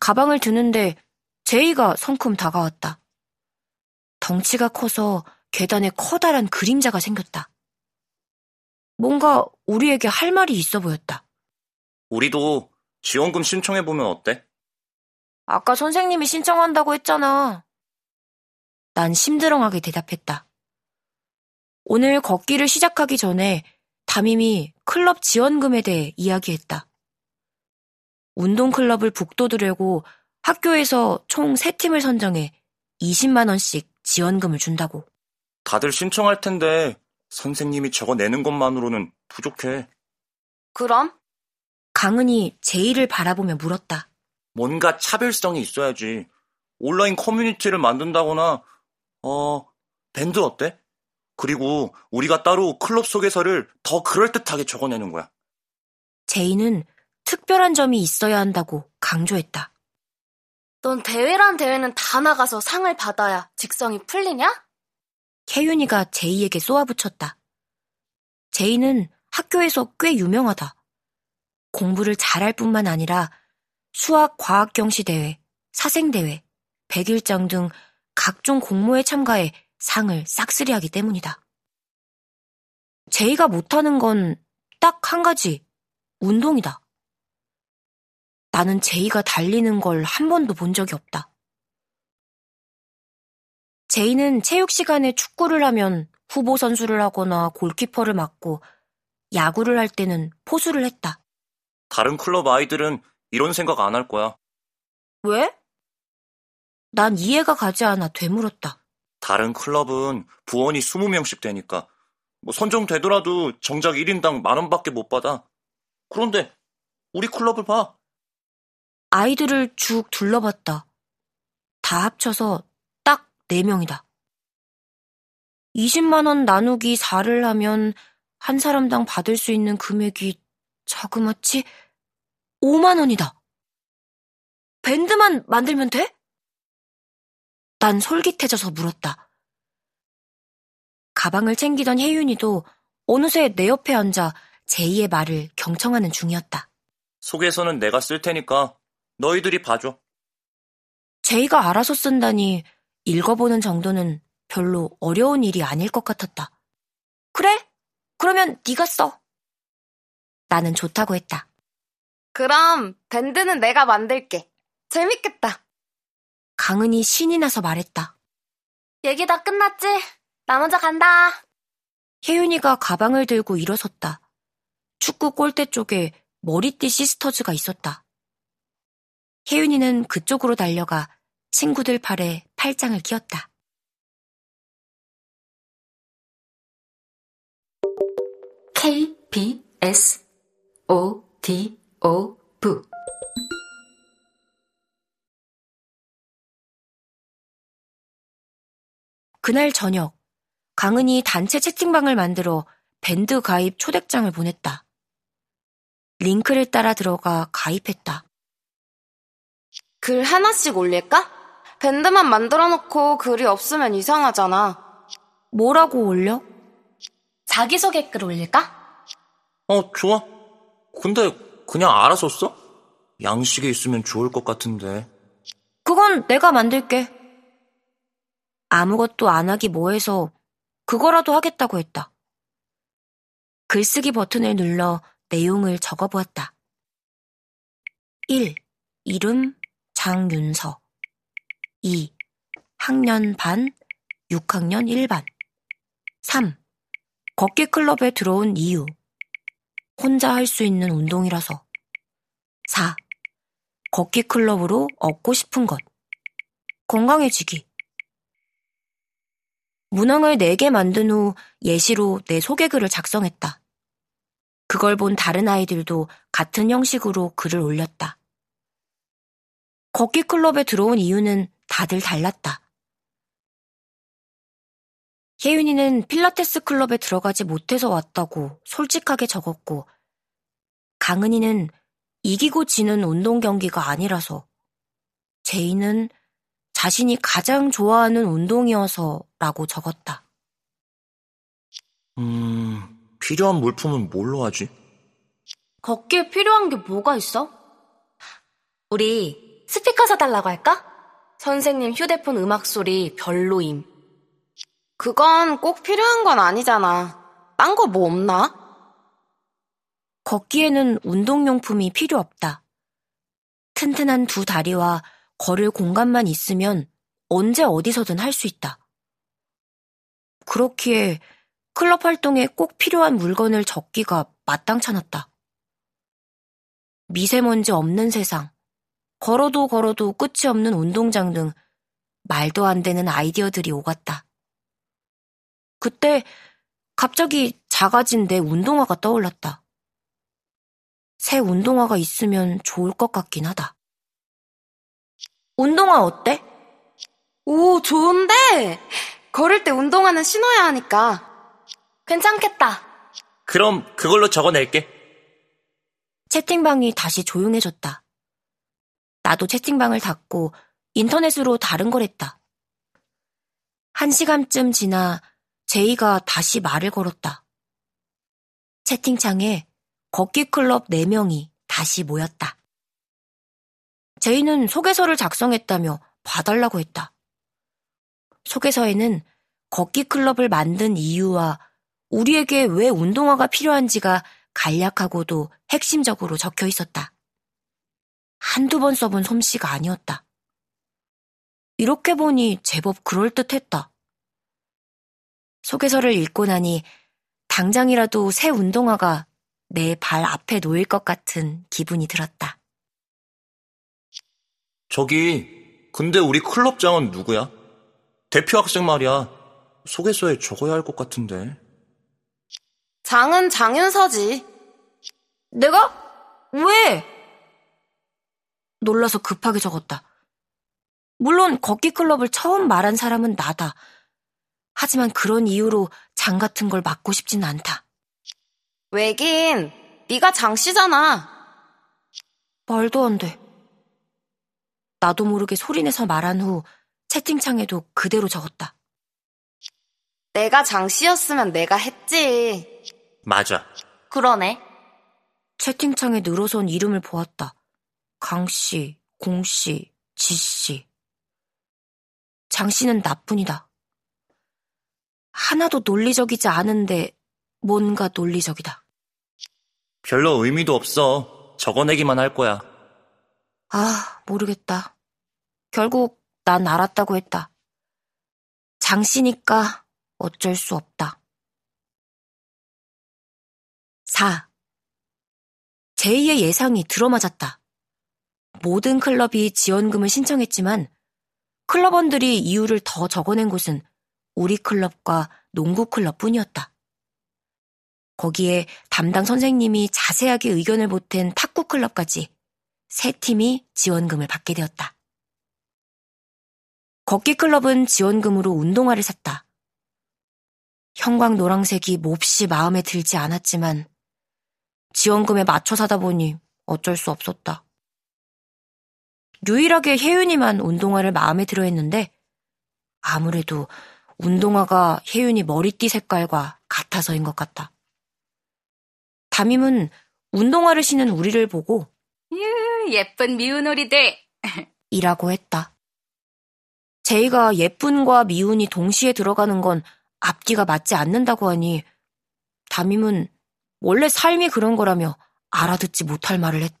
가방을 드는데 제이가 성큼 다가왔다. 덩치가 커서 계단에 커다란 그림자가 생겼다. 뭔가 우리에게 할 말이 있어 보였다. 우리도 지원금 신청해보면 어때? 아까 선생님이 신청한다고 했잖아. 난 심드렁하게 대답했다. 오늘 걷기를 시작하기 전에 담임이 클럽 지원금에 대해 이야기했다. 운동클럽을 북돋으려고 학교에서 총 3팀을 선정해 20만원씩 지원금을 준다고. 다들 신청할 텐데 선생님이 적어 내는 것만으로는 부족해. 그럼? 강은이 제이를 바라보며 물었다. 뭔가 차별성이 있어야지. 온라인 커뮤니티를 만든다거나, 어, 밴드 어때? 그리고 우리가 따로 클럽 소개서를 더 그럴듯하게 적어내는 거야. 제이는 특별한 점이 있어야 한다고 강조했다. 넌 대회란 대회는 다 나가서 상을 받아야 직성이 풀리냐? 혜윤이가 제이에게 쏘아붙였다. 제이는 학교에서 꽤 유명하다. 공부를 잘할 뿐만 아니라 수학 과학 경시 대회, 사생 대회, 백일장 등 각종 공모에 참가해 상을 싹쓸이하기 때문이다. 제이가 못하는 건 딱 한 가지, 운동이다. 나는 제이가 달리는 걸 한 번도 본 적이 없다. 제이는 체육 시간에 축구를 하면 후보 선수를 하거나 골키퍼를 맡고 야구를 할 때는 포수를 했다. 다른 클럽 아이들은 이런 생각 안 할 거야. 왜? 난 이해가 가지 않아 되물었다. 다른 클럽은 부원이 20명씩 되니까 뭐 선정되더라도 정작 1인당 만 원밖에 못 받아. 그런데 우리 클럽을 봐. 아이들을 쭉 둘러봤다. 다 합쳐서 딱 4명이다. 20만원 나누기 4를 하면 한 사람당 받을 수 있는 금액이 자그마치 5만원이다. 밴드만 만들면 돼? 난 솔깃해져서 물었다. 가방을 챙기던 혜윤이도 어느새 내 옆에 앉아 제이의 말을 경청하는 중이었다. 소개서는 내가 쓸 테니까 너희들이 봐줘. 제이가 알아서 쓴다니 읽어보는 정도는 별로 어려운 일이 아닐 것 같았다. 그래? 그러면 네가 써. 나는 좋다고 했다. 그럼 밴드는 내가 만들게. 재밌겠다. 강은이 신이 나서 말했다. 얘기 다 끝났지? 나 먼저 간다. 혜윤이가 가방을 들고 일어섰다. 축구 골대 쪽에 머리띠 시스터즈가 있었다. 혜윤이는 그쪽으로 달려가 친구들 팔에 팔짱을 끼웠다. K, B, S, O, D, O, V. 그날 저녁, 강은이 단체 채팅방을 만들어 밴드 가입 초대장을 보냈다. 링크를 따라 들어가 가입했다. 글 하나씩 올릴까? 밴드만 만들어 놓고 글이 없으면 이상하잖아. 뭐라고 올려? 자기소개 글 올릴까? 어, 좋아. 근데 그냥 알아서 써? 양식에 있으면 좋을 것 같은데. 그건 내가 만들게. 아무것도 안 하기 뭐해서 그거라도 하겠다고 했다. 글쓰기 버튼을 눌러 내용을 적어보았다. 1. 이름 장윤서 2. 학년 반 6학년 1반 3. 걷기 클럽에 들어온 이유 혼자 할 수 있는 운동이라서 4. 걷기 클럽으로 얻고 싶은 것 건강해지기 문항을 4개 만든 후 예시로 내 소개글을 작성했다. 그걸 본 다른 아이들도 같은 형식으로 글을 올렸다. 걷기 클럽에 들어온 이유는 다들 달랐다. 혜윤이는 필라테스 클럽에 들어가지 못해서 왔다고 솔직하게 적었고, 강은이는 이기고 지는 운동 경기가 아니라서, 제이는 자신이 가장 좋아하는 운동이어서 라고 적었다. 음, 필요한 물품은 뭘로 하지? 걷기에 필요한 게 뭐가 있어? 우리 스피커 사달라고 할까? 선생님 휴대폰 음악 소리 별로임. 그건 꼭 필요한 건 아니잖아. 딴 거 뭐 없나? 걷기에는 운동용품이 필요 없다. 튼튼한 두 다리와 걸을 공간만 있으면 언제 어디서든 할 수 있다. 그렇기에 클럽 활동에 꼭 필요한 물건을 적기가 마땅찮았다. 미세먼지 없는 세상, 걸어도 걸어도 끝이 없는 운동장 등 말도 안 되는 아이디어들이 오갔다. 그때 갑자기 작아진 내 운동화가 떠올랐다. 새 운동화가 있으면 좋을 것 같긴 하다. 운동화 어때? 오, 좋은데! 걸을 때 운동화는 신어야 하니까. 괜찮겠다. 그럼 그걸로 적어낼게. 채팅방이 다시 조용해졌다. 나도 채팅방을 닫고 인터넷으로 다른 걸 했다. 한 시간쯤 지나 제이가 다시 말을 걸었다. 채팅창에 걷기 클럽 4명이 다시 모였다. 제이는 소개서를 작성했다며 봐달라고 했다. 소개서에는 걷기 클럽을 만든 이유와 우리에게 왜 운동화가 필요한지가 간략하고도 핵심적으로 적혀 있었다. 한두 번 써본 솜씨가 아니었다. 이렇게 보니 제법 그럴듯했다. 소개서를 읽고 나니 당장이라도 새 운동화가 내 발 앞에 놓일 것 같은 기분이 들었다. 저기, 근데 우리 클럽장은 누구야? 대표 학생 말이야. 소개서에 적어야 할 것 같은데. 장은 장윤서지. 내가? 왜? 놀라서 급하게 적었다. 물론 걷기 클럽을 처음 말한 사람은 나다. 하지만 그런 이유로 장 같은 걸 맡고 싶진 않다. 왜긴, 네가 장 씨잖아. 말도 안 돼. 나도 모르게 소리내서 말한 후 채팅창에도 그대로 적었다. 내가 장 씨였으면 내가 했지. 맞아. 그러네. 채팅창에 늘어선 이름을 보았다. 강씨, 공씨, 지씨. 장씨는 나뿐이다. 하나도 논리적이지 않은데 뭔가 논리적이다. 별로 의미도 없어. 적어내기만 할 거야. 아, 모르겠다. 결국 난 알았다고 했다. 장씨니까 어쩔 수 없다. 4. 제2의 예상이 들어맞았다. 모든 클럽이 지원금을 신청했지만 클럽원들이 이유를 더 적어낸 곳은 우리 클럽과 농구 클럽 뿐이었다. 거기에 담당 선생님이 자세하게 의견을 보탠 탁구 클럽까지 세 팀이 지원금을 받게 되었다. 걷기 클럽은 지원금으로 운동화를 샀다. 형광 노랑색이 몹시 마음에 들지 않았지만 지원금에 맞춰 사다 보니 어쩔 수 없었다. 유일하게 혜윤이만 운동화를 마음에 들어 했는데 아무래도 운동화가 혜윤이 머리띠 색깔과 같아서인 것 같다. 담임은 운동화를 신은 우리를 보고 유, 예쁜 미운오리들. 이라고 했다. 제이가 예쁜과 미운이 동시에 들어가는 건 앞뒤가 맞지 않는다고 하니 담임은 원래 삶이 그런 거라며 알아듣지 못할 말을 했다.